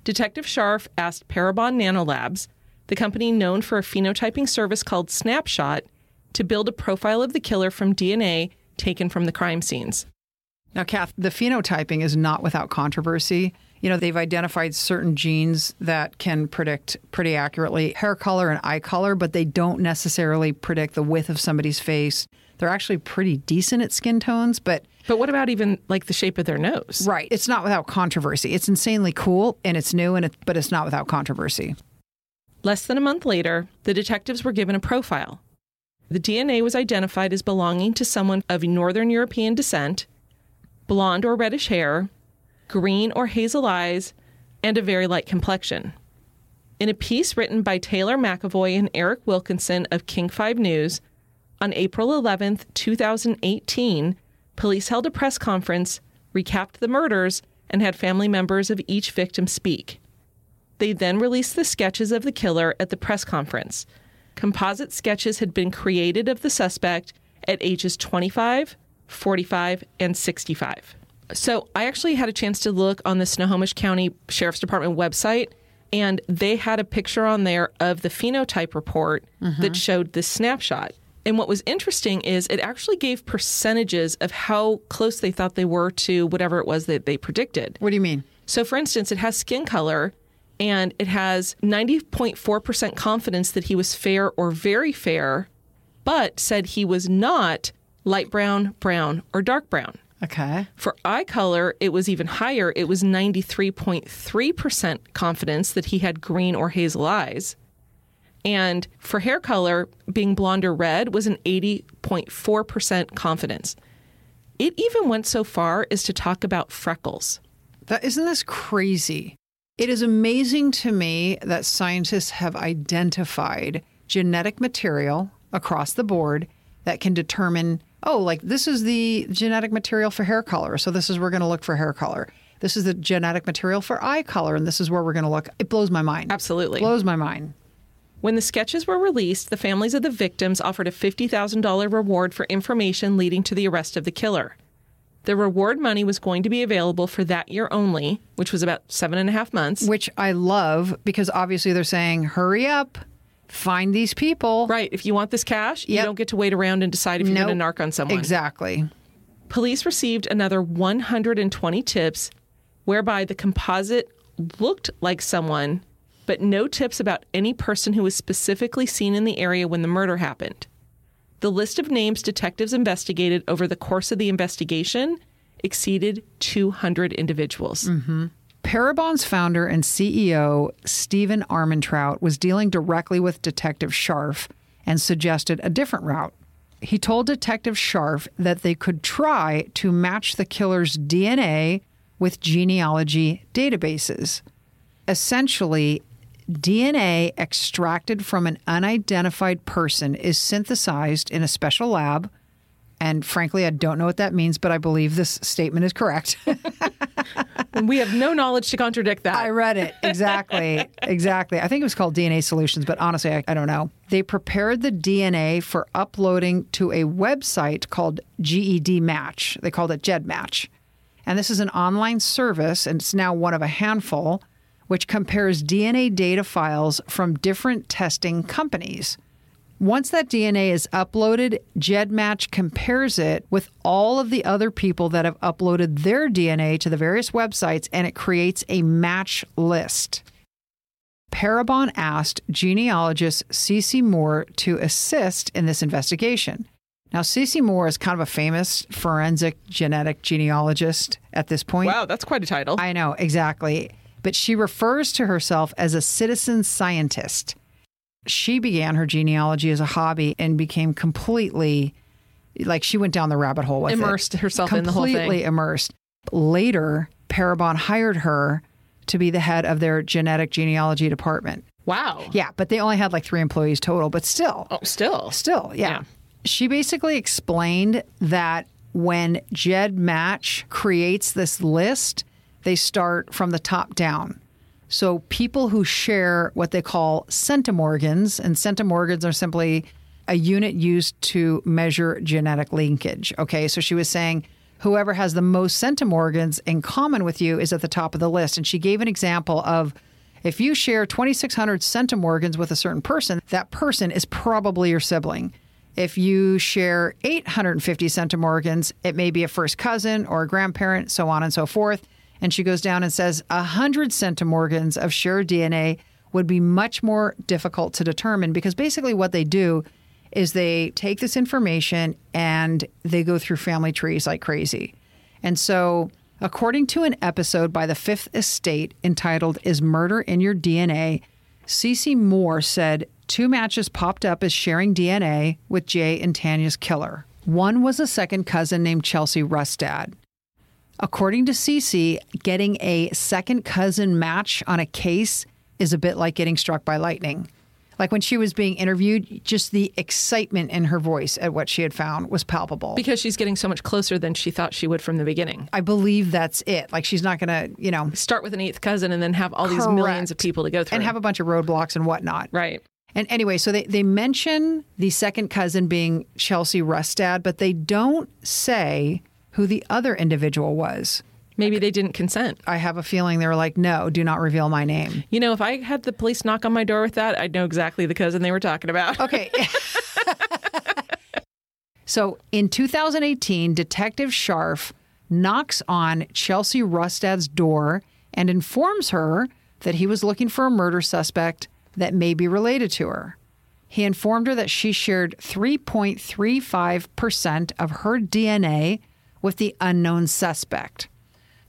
Detective Scharf asked Parabon Nanolabs, the company known for a phenotyping service called Snapshot, to build a profile of the killer from DNA taken from the crime scenes. Now, Kath, the phenotyping is not without controversy. You know, they've identified certain genes that can predict pretty accurately hair color and eye color, but they don't necessarily predict the width of somebody's face. They're actually pretty decent at skin tones, but But what about even like the shape of their nose? right, it's not without controversy. It's insanely cool and it's new and it, but it's not without controversy. Less than a month later, the detectives were given a profile. The DNA was identified as belonging to someone of Northern European descent, blonde or reddish hair, green or hazel eyes, and a very light complexion. In a piece written by Taylor McAvoy and Eric Wilkinson of King 5 News, on April 11, 2018, police held a press conference, recapped the murders, and had family members of each victim speak. They then released the sketches of the killer at the press conference. Composite sketches had been created of the suspect at ages 25, 45, and 65. So I actually had a chance to look on the Snohomish County Sheriff's Department website, and they had a picture on there of the phenotype report that mm-hmm. showed this snapshot. And what was interesting is it actually gave percentages of how close they thought they were to whatever it was that they predicted. What do you mean? So, for instance, it has skin color and it has 90.4% confidence that he was fair or very fair, but said he was not light brown, brown, or dark brown. Okay. For eye color, it was even higher. It was 93.3% confidence that he had green or hazel eyes. And for hair color, being blonde or red was an 80.4% confidence. It even went so far as to talk about freckles. That isn't this crazy. It is amazing to me that scientists have identified genetic material across the board that can determine, oh, like this is the genetic material for hair color. So this is we're going to look for hair color. This is the genetic material for eye color, and this is where we're going to look. It blows my mind. Absolutely. Blows my mind. When the sketches were released, the families of the victims offered a $50,000 reward for information leading to the arrest of the killer. The reward money was going to be available for that year only, which was about seven and a half months. Which I love because obviously they're saying, hurry up, find these people. Right. If you want this cash, you don't get to wait around and decide if you're going to narc on someone. Exactly. Police received another 120 tips whereby the composite looked like someone, but no tips about any person who was specifically seen in the area when the murder happened. The list of names detectives investigated over the course of the investigation exceeded 200 individuals. Mm-hmm. Parabon's founder and CEO, Stephen Armentrout, was dealing directly with Detective Scharf and suggested a different route. He told Detective Scharf that they could try to match the killer's DNA with genealogy databases. Essentially, DNA extracted from an unidentified person is synthesized in a special lab. And frankly, I don't know what that means, but I believe this statement is correct. We have no knowledge to contradict that. I read it. Exactly. exactly. I think it was called DNA Solutions, but honestly, I, I don't know. They prepared the DNA for uploading to a website called GED Match. They called it GEDmatch. And this is an online service, and it's now one of a handful, which compares DNA data files from different testing companies. Once that DNA is uploaded, GEDmatch compares it with all of the other people that have uploaded their DNA to the various websites and it creates a match list. Parabon asked genealogist Cece Moore to assist in this investigation. Now, Cece Moore is kind of a famous forensic genetic genealogist at this point. wow, that's quite a title. I know, exactly. But she refers to herself as a citizen scientist. She began her genealogy as a hobby and became completely like she went down the rabbit hole with it. Immersed herself in the whole thing. Completely immersed. Later, Parabon hired her to be the head of their genetic genealogy department. wow. Yeah, but they only had like three employees total, but still. Oh, still. Still, yeah. Yeah. She basically explained that when GEDmatch creates this list, they start from the top down. So people who share what they call centimorgans, and centimorgans are simply a unit used to measure genetic linkage. Okay, so she was saying whoever has the most centimorgans in common with you is at the top of the list. And she gave an example of if you share 2,600 centimorgans with a certain person, that person is probably your sibling. If you share 850 centimorgans, it may be a first cousin or a grandparent, so on and so forth. And she goes down and says 100 centimorgans of shared DNA would be much more difficult to determine because basically what they do is they take this information and they go through family trees like crazy. And so, according to an episode by the Fifth Estate entitled Is Murder in Your DNA, Cece Moore said two matches popped up as sharing DNA with Jay and Tanya's killer. One was a second cousin named Chelsea Rustad. According to Cece, getting a second cousin match on a case is a bit like getting struck by lightning. Like when she was being interviewed, just the excitement in her voice at what she had found was palpable. Because she's getting so much closer than she thought she would from the beginning. I believe that's it. Like she's not going to, you know, Start with an eighth cousin and then have all these millions of people to go through. and have a bunch of roadblocks and whatnot. right. And anyway, so they, they mention the second cousin being Chelsea Rustad, but they don't say who the other individual was. Maybe they didn't consent. I have a feeling they were like, no, do not reveal my name. You know, if I had the police knock on my door with that, I'd know exactly the cousin they were talking about. Okay. so in 2018, Detective Scharf knocks on Chelsea Rustad's door and informs her that he was looking for a murder suspect that may be related to her. He informed her that she shared 3.35% of her DNA with the unknown suspect.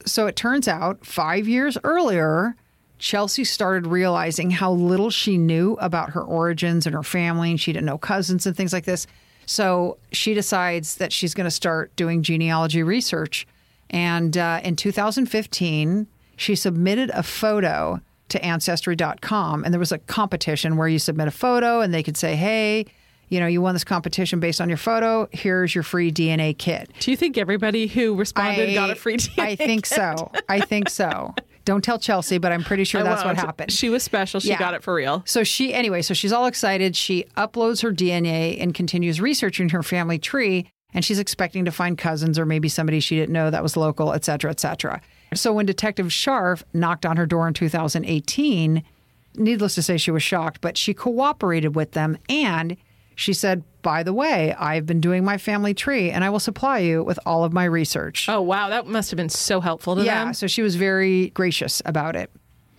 So it turns out five years earlier, Chelsea started realizing how little she knew about her origins and her family, and she didn't know cousins and things like this. So she decides that she's going to start doing genealogy research. And uh, in 2015, she submitted a photo to Ancestry.com, and there was a competition where you submit a photo, and they could say, "Hey, you know, you won this competition based on your photo. Here's your free DNA kit." Do you think everybody who responded got a free DNA? Kit? I think so. I think so. Don't tell Chelsea, but I'm pretty sure I that's what won't. happened. She was special. She Yeah. got it for real. So she, anyway, so she's all excited. She uploads her DNA and continues researching her family tree. And she's expecting to find cousins or maybe somebody she didn't know that was local, et cetera, et cetera. So when Detective Scharf knocked on her door in 2018, needless to say, she was shocked, but she cooperated with them. And she said, by the way, I've been doing my family tree and I will supply you with all of my research. Oh wow, that must have been so helpful to Yeah, them. so she was very gracious about it.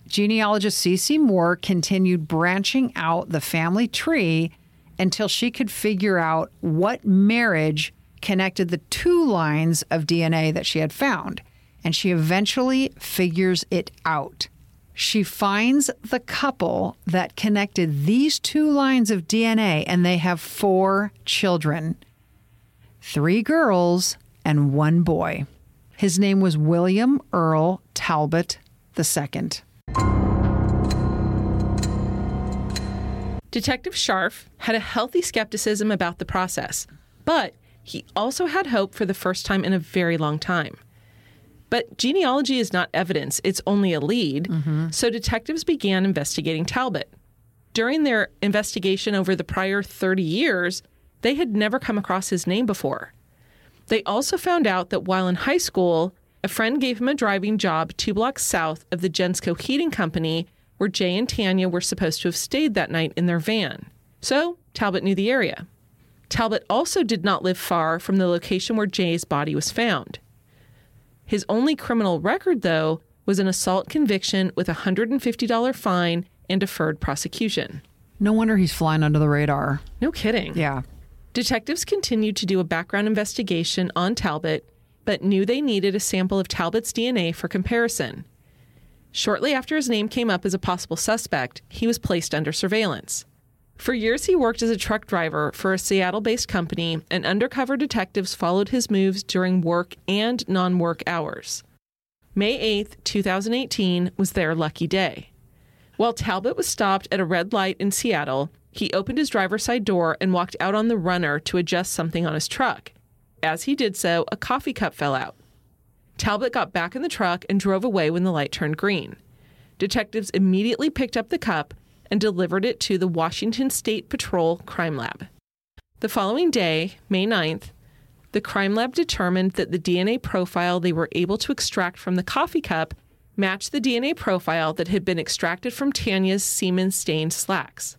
Genealogist Cece Moore continued branching out the family tree until she could figure out what marriage connected the two lines of DNA that she had found. And she eventually figures it out. She finds the couple that connected these two lines of DNA, and they have four children three girls and one boy. His name was William Earl Talbot II. Detective Scharf had a healthy skepticism about the process, but he also had hope for the first time in a very long time. But genealogy is not evidence, it's only a lead, so detectives began investigating Talbot. During their investigation over the prior 30 years, they had never come across his name before. They also found out that while in high school, a friend gave him a driving job two blocks south of the Gensco Heating Company, where Jay and Tanya were supposed to have stayed that night in their van. So Talbot knew the area. Talbot also did not live far from the location where Jay's body was found. His only criminal record, though, was an assault conviction with a $150 fine and deferred prosecution. No wonder he's flying under the radar. No kidding. Yeah. Detectives continued to do a background investigation on Talbot, but knew they needed a sample of Talbot's DNA for comparison. Shortly after his name came up as a possible suspect, he was placed under surveillance. For years, he worked as a truck driver for a Seattle based company, and undercover detectives followed his moves during work and non work hours. May 8, 2018 was their lucky day. While Talbot was stopped at a red light in Seattle, he opened his driver's side door and walked out on the runner to adjust something on his truck. As he did so, a coffee cup fell out. Talbot got back in the truck and drove away when the light turned green. Detectives immediately picked up the cup and delivered it to the Washington State Patrol Crime Lab. The following day, May 9th, the crime lab determined that the DNA profile they were able to extract from the coffee cup matched the DNA profile that had been extracted from Tanya's semen stained slacks.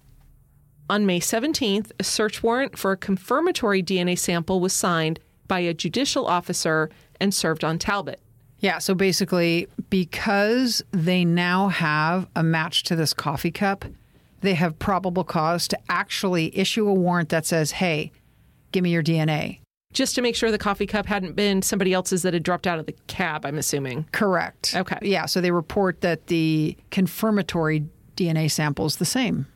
On May 17th, a search warrant for a confirmatory DNA sample was signed by a judicial officer and served on Talbot. Yeah. So basically, because they now have a match to this coffee cup, they have probable cause to actually issue a warrant that says, hey, give me your DNA. Just to make sure the coffee cup hadn't been somebody else's that had dropped out of the cab, I'm assuming. Correct. Okay. Yeah. So they report that the confirmatory DNA sample is the same.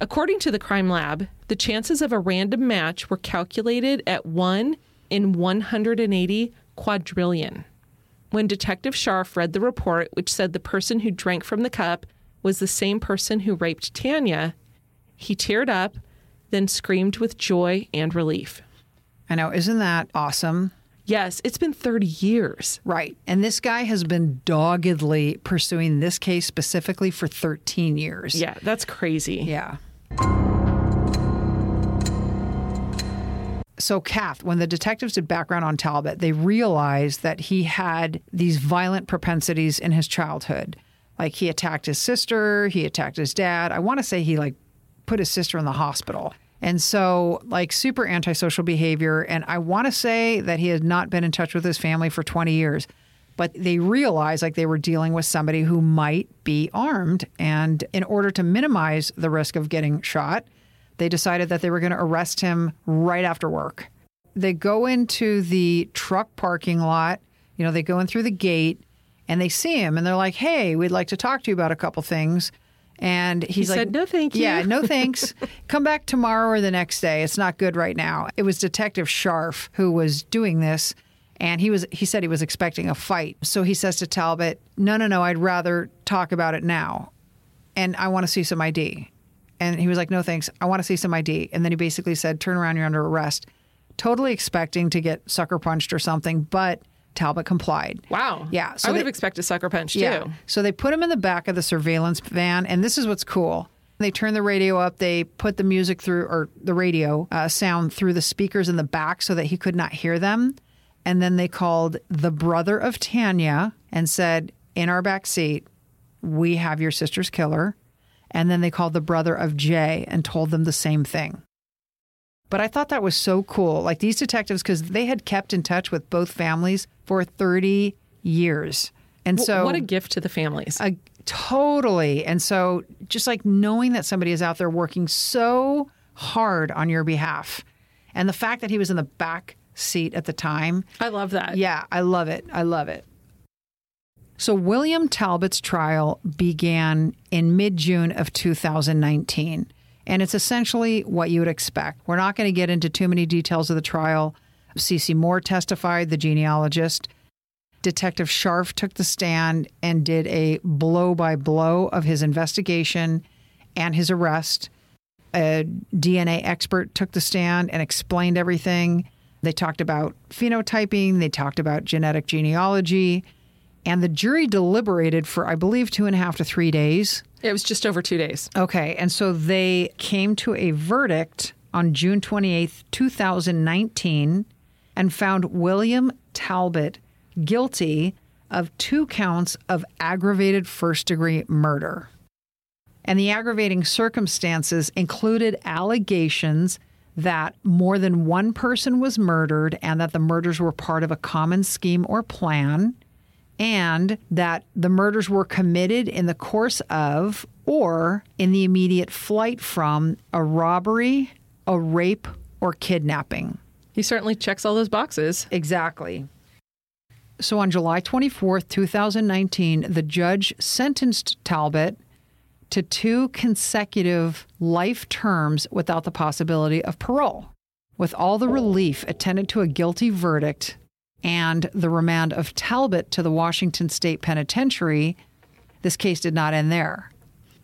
According to the crime lab, the chances of a random match were calculated at 1 in 180 quadrillion. When Detective Scharf read the report, which said the person who drank from the cup was the same person who raped Tanya, he teared up, then screamed with joy and relief. I know. Isn't that awesome? Yes, it's been 30 years. Right. And this guy has been doggedly pursuing this case specifically for 13 years. Yeah, that's crazy. Yeah. So, Kath, when the detectives did background on Talbot, they realized that he had these violent propensities in his childhood. Like he attacked his sister, he attacked his dad. I want to say he like put his sister in the hospital. And so, like, super antisocial behavior. And I want to say that he had not been in touch with his family for 20 years. But they realized like they were dealing with somebody who might be armed. And in order to minimize the risk of getting shot, they decided that they were going to arrest him right after work. They go into the truck parking lot, you know, they go in through the gate and they see him and they're like, hey, we'd like to talk to you about a couple things. And he's like, said, "No, thank you." Yeah, no thanks. Come back tomorrow or the next day. It's not good right now. It was Detective Scharf who was doing this. And he was he said he was expecting a fight. So he says to Talbot, No, no, no, I'd rather talk about it now. And I want to see some ID. And he was like, No thanks. I want to see some ID. And then he basically said, Turn around, you're under arrest. Totally expecting to get sucker punched or something, but Talbot complied. Wow. Yeah, so I would they- have expected sucker punch too. Yeah. So they put him in the back of the surveillance van, and this is what's cool. They turn the radio up. They put the music through, or the radio uh, sound through the speakers in the back so that he could not hear them. And then they called the brother of Tanya and said, In our back seat, we have your sister's killer. And then they called the brother of Jay and told them the same thing. But I thought that was so cool. Like these detectives, because they had kept in touch with both families for 30 years. And so what a gift to the families. uh, totally. And so just like knowing that somebody is out there working so hard on your behalf. And the fact that he was in the back seat at the time. I love that. Yeah, I love it. I love it. So William Talbot's trial began in mid-June of 2019, and it's essentially what you would expect. We're not going to get into too many details of the trial. Cece Moore testified, the genealogist. Detective Scharf took the stand and did a blow by blow of his investigation and his arrest. A DNA expert took the stand and explained everything. They talked about phenotyping, they talked about genetic genealogy, and the jury deliberated for, I believe, two and a half to three days. It was just over two days. Okay, and so they came to a verdict on June 28th, 2019, and found William Talbot guilty of two counts of aggravated first degree murder. And the aggravating circumstances included allegations that more than one person was murdered and that the murders were part of a common scheme or plan, and that the murders were committed in the course of or in the immediate flight from a robbery, a rape, or kidnapping. He certainly checks all those boxes. Exactly. So on July 24th, 2019, the judge sentenced Talbot to two consecutive life terms without the possibility of parole. With all the relief attended to a guilty verdict and the remand of Talbot to the Washington State Penitentiary, this case did not end there.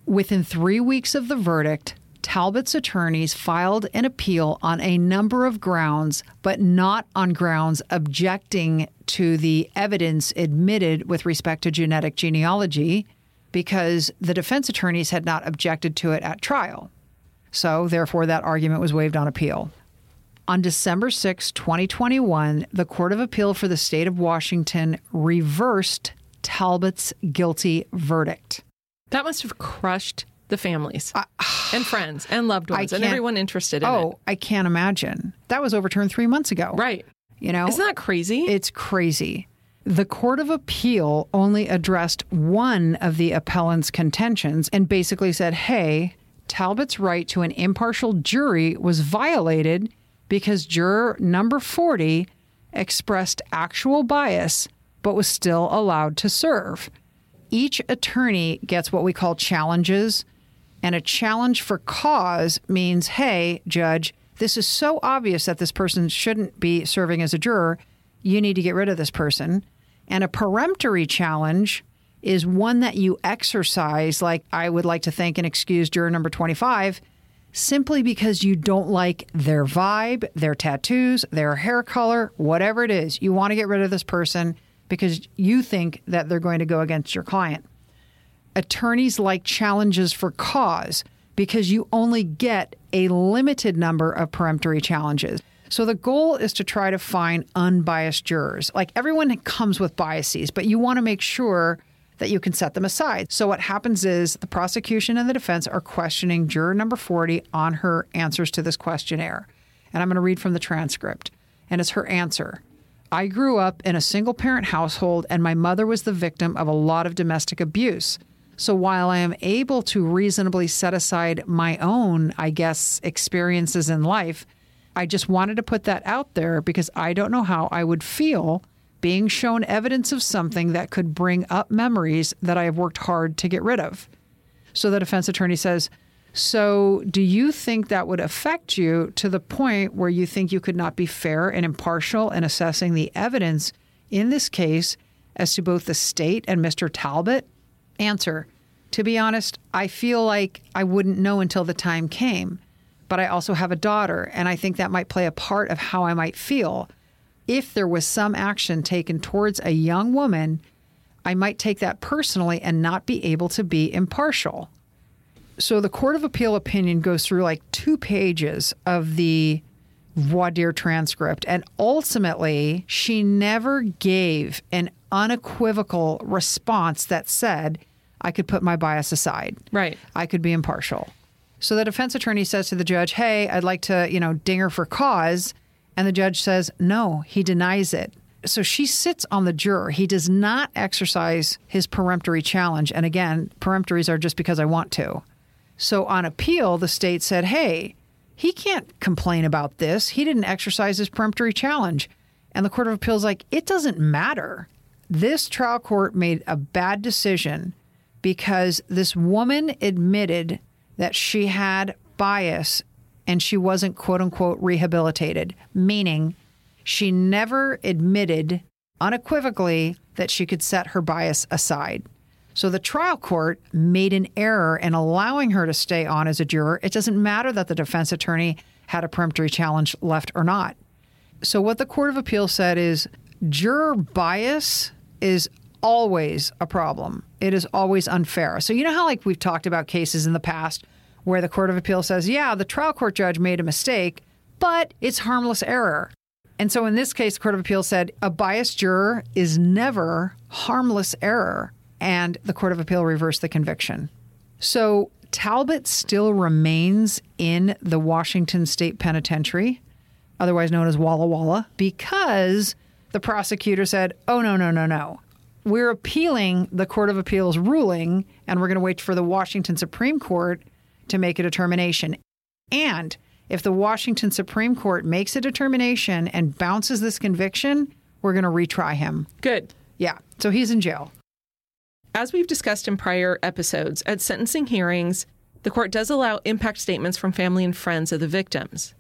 Within three weeks of the verdict, Talbot's attorneys filed an appeal on a number of grounds, but not on grounds objecting to the evidence admitted with respect to genetic genealogy, because the defense attorneys had not objected to it at trial. So, therefore, that argument was waived on appeal. On December 6, 2021, the Court of Appeal for the State of Washington reversed Talbot's guilty verdict. That must have crushed the families and friends and loved ones and everyone interested in Oh, I can't imagine. That was overturned three months ago. Right. You know, Isn't that crazy? it's crazy. The Court of Appeal only addressed one of the appellant's contentions and basically said, hey, Talbot's right to an impartial jury was violated because juror number 40 expressed actual bias but was still allowed to serve. Each attorney gets what we call challenges, and a challenge for cause means, hey, judge, this is so obvious that this person shouldn't be serving as a juror. You need to get rid of this person. And a peremptory challenge is one that you exercise, like I would like to thank and excuse juror number 25, simply because you don't like their vibe, their tattoos, their hair color, whatever it is. You want to get rid of this person because you think that they're going to go against your client attorneys like challenges for cause because you only get a limited number of peremptory challenges. So the goal is to try to find unbiased jurors. Like everyone comes with biases, but you want to make sure that you can set them aside. So what happens is the prosecution and the defense are questioning juror number 40 on her answers to this questionnaire. And I'm going to read from the transcript. And it's her answer. I grew up in a single parent household, and my mother was the victim of a lot of domestic abuse. So while I am able to reasonably set aside my own, I guess, experiences in life, I just wanted to put that out there because I don't know how I would feel being shown evidence of something that could bring up memories that I have worked hard to get rid of. So the defense attorney says, So, do you think that would affect you to the point where you think you could not be fair and impartial in assessing the evidence in this case as to both the state and Mr. Talbot? Answer To be honest, I feel like I wouldn't know until the time came, but I also have a daughter, and I think that might play a part of how I might feel. If there was some action taken towards a young woman, I might take that personally and not be able to be impartial. So the Court of Appeal opinion goes through like two pages of the voir dire transcript, and ultimately, she never gave an unequivocal response that said, I could put my bias aside. Right. I could be impartial. So the defense attorney says to the judge, Hey, I'd like to, you know, ding her for cause. And the judge says, No, he denies it. So she sits on the juror. He does not exercise his peremptory challenge. And again, peremptories are just because I want to. So on appeal, the state said, Hey, he can't complain about this. He didn't exercise his peremptory challenge. And the Court of Appeals like, it doesn't matter. This trial court made a bad decision because this woman admitted that she had bias and she wasn't quote unquote rehabilitated, meaning she never admitted unequivocally that she could set her bias aside. So the trial court made an error in allowing her to stay on as a juror. It doesn't matter that the defense attorney had a peremptory challenge left or not. So what the Court of Appeal said is juror bias is always a problem. It is always unfair. So you know how like we've talked about cases in the past where the Court of Appeal says, "Yeah, the trial court judge made a mistake, but it's harmless error." And so in this case, the Court of Appeal said a biased juror is never harmless error, and the Court of Appeal reversed the conviction. So Talbot still remains in the Washington State Penitentiary, otherwise known as Walla Walla, because the prosecutor said, "Oh no, no, no, no we're appealing the Court of Appeals ruling, and we're going to wait for the Washington Supreme Court to make a determination. And if the Washington Supreme Court makes a determination and bounces this conviction, we're going to retry him. Good. Yeah. So he's in jail. As we've discussed in prior episodes, at sentencing hearings, the court does allow impact statements from family and friends of the victims.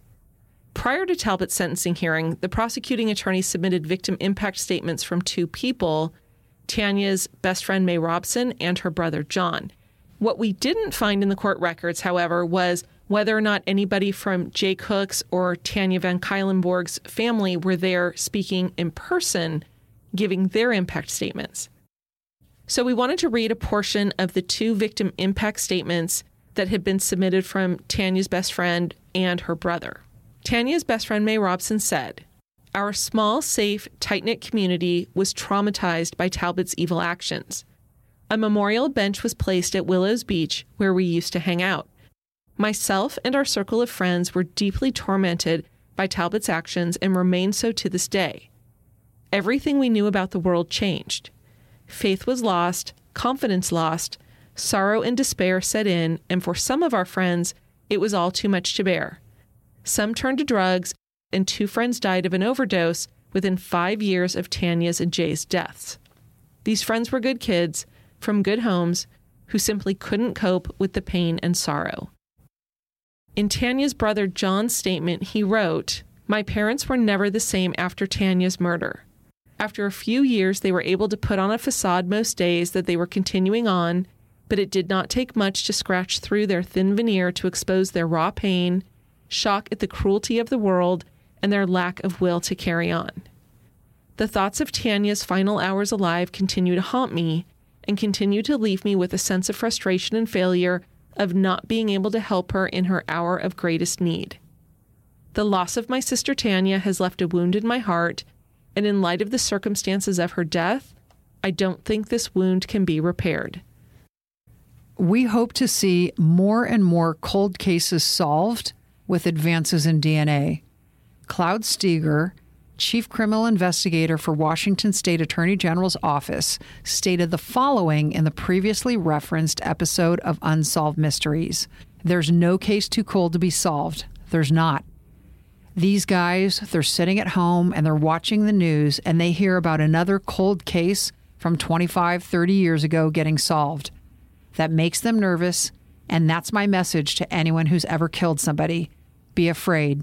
Prior to Talbot's sentencing hearing, the prosecuting attorney submitted victim impact statements from two people Tanya's best friend May Robson and her brother John. What we didn't find in the court records, however, was whether or not anybody from Jay Cook's or Tanya Van Cuylenborg's family were there speaking in person, giving their impact statements. So we wanted to read a portion of the two victim impact statements that had been submitted from Tanya's best friend and her brother. Tanya's best friend May Robson said, our small, safe, tight knit community was traumatized by Talbot's evil actions. A memorial bench was placed at Willows Beach where we used to hang out. Myself and our circle of friends were deeply tormented by Talbot's actions and remain so to this day. Everything we knew about the world changed. Faith was lost, confidence lost, sorrow and despair set in, and for some of our friends, it was all too much to bear. Some turned to drugs, and two friends died of an overdose within five years of Tanya's and Jay's deaths. These friends were good kids from good homes who simply couldn't cope with the pain and sorrow. In Tanya's brother John's statement, he wrote, My parents were never the same after Tanya's murder. After a few years, they were able to put on a facade most days that they were continuing on, but it did not take much to scratch through their thin veneer to expose their raw pain, shock at the cruelty of the world, and their lack of will to carry on. The thoughts of Tanya's final hours alive continue to haunt me and continue to leave me with a sense of frustration and failure of not being able to help her in her hour of greatest need. The loss of my sister Tanya has left a wound in my heart, and in light of the circumstances of her death, I don't think this wound can be repaired. We hope to see more and more cold cases solved with advances in DNA. Cloyd Steiger, chief criminal investigator for Washington State Attorney General's office, stated the following in the previously referenced episode of Unsolved Mysteries There's no case too cold to be solved. There's not. These guys, they're sitting at home and they're watching the news and they hear about another cold case from 25, 30 years ago getting solved. That makes them nervous, and that's my message to anyone who's ever killed somebody. Be afraid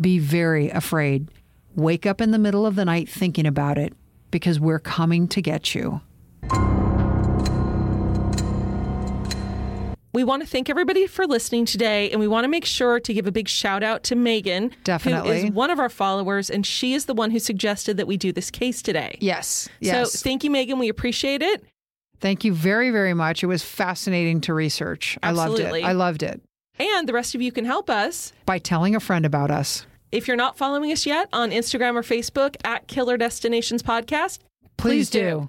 be very afraid. Wake up in the middle of the night thinking about it because we're coming to get you. We want to thank everybody for listening today, and we want to make sure to give a big shout out to Megan, Definitely. who is one of our followers, and she is the one who suggested that we do this case today. Yes. Yes. So thank you, Megan. We appreciate it. Thank you very, very much. It was fascinating to research. I loved it. I loved it. And the rest of you can help us. By telling a friend about us. If you're not following us yet on Instagram or Facebook at Killer Destinations Podcast, Please, do.